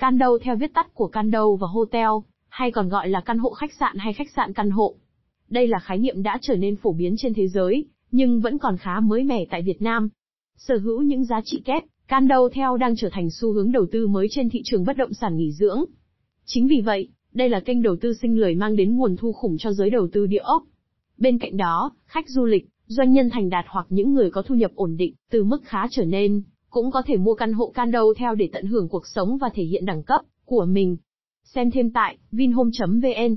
Condo theo viết tắt của condo và hotel, hay còn gọi là căn hộ khách sạn hay khách sạn căn hộ. Đây là khái niệm đã trở nên phổ biến trên thế giới, nhưng vẫn còn khá mới mẻ tại Việt Nam. Sở hữu những giá trị kép, condo theo đang trở thành xu hướng đầu tư mới trên thị trường bất động sản nghỉ dưỡng. Chính vì vậy, đây là kênh đầu tư sinh lời mang đến nguồn thu khủng cho giới đầu tư địa ốc. Bên cạnh đó, khách du lịch, doanh nhân thành đạt hoặc những người có thu nhập ổn định, từ mức khá trở nên, cũng có thể mua căn hộ condo theo để tận hưởng cuộc sống và thể hiện đẳng cấp của mình. Xem thêm tại vinhome.vn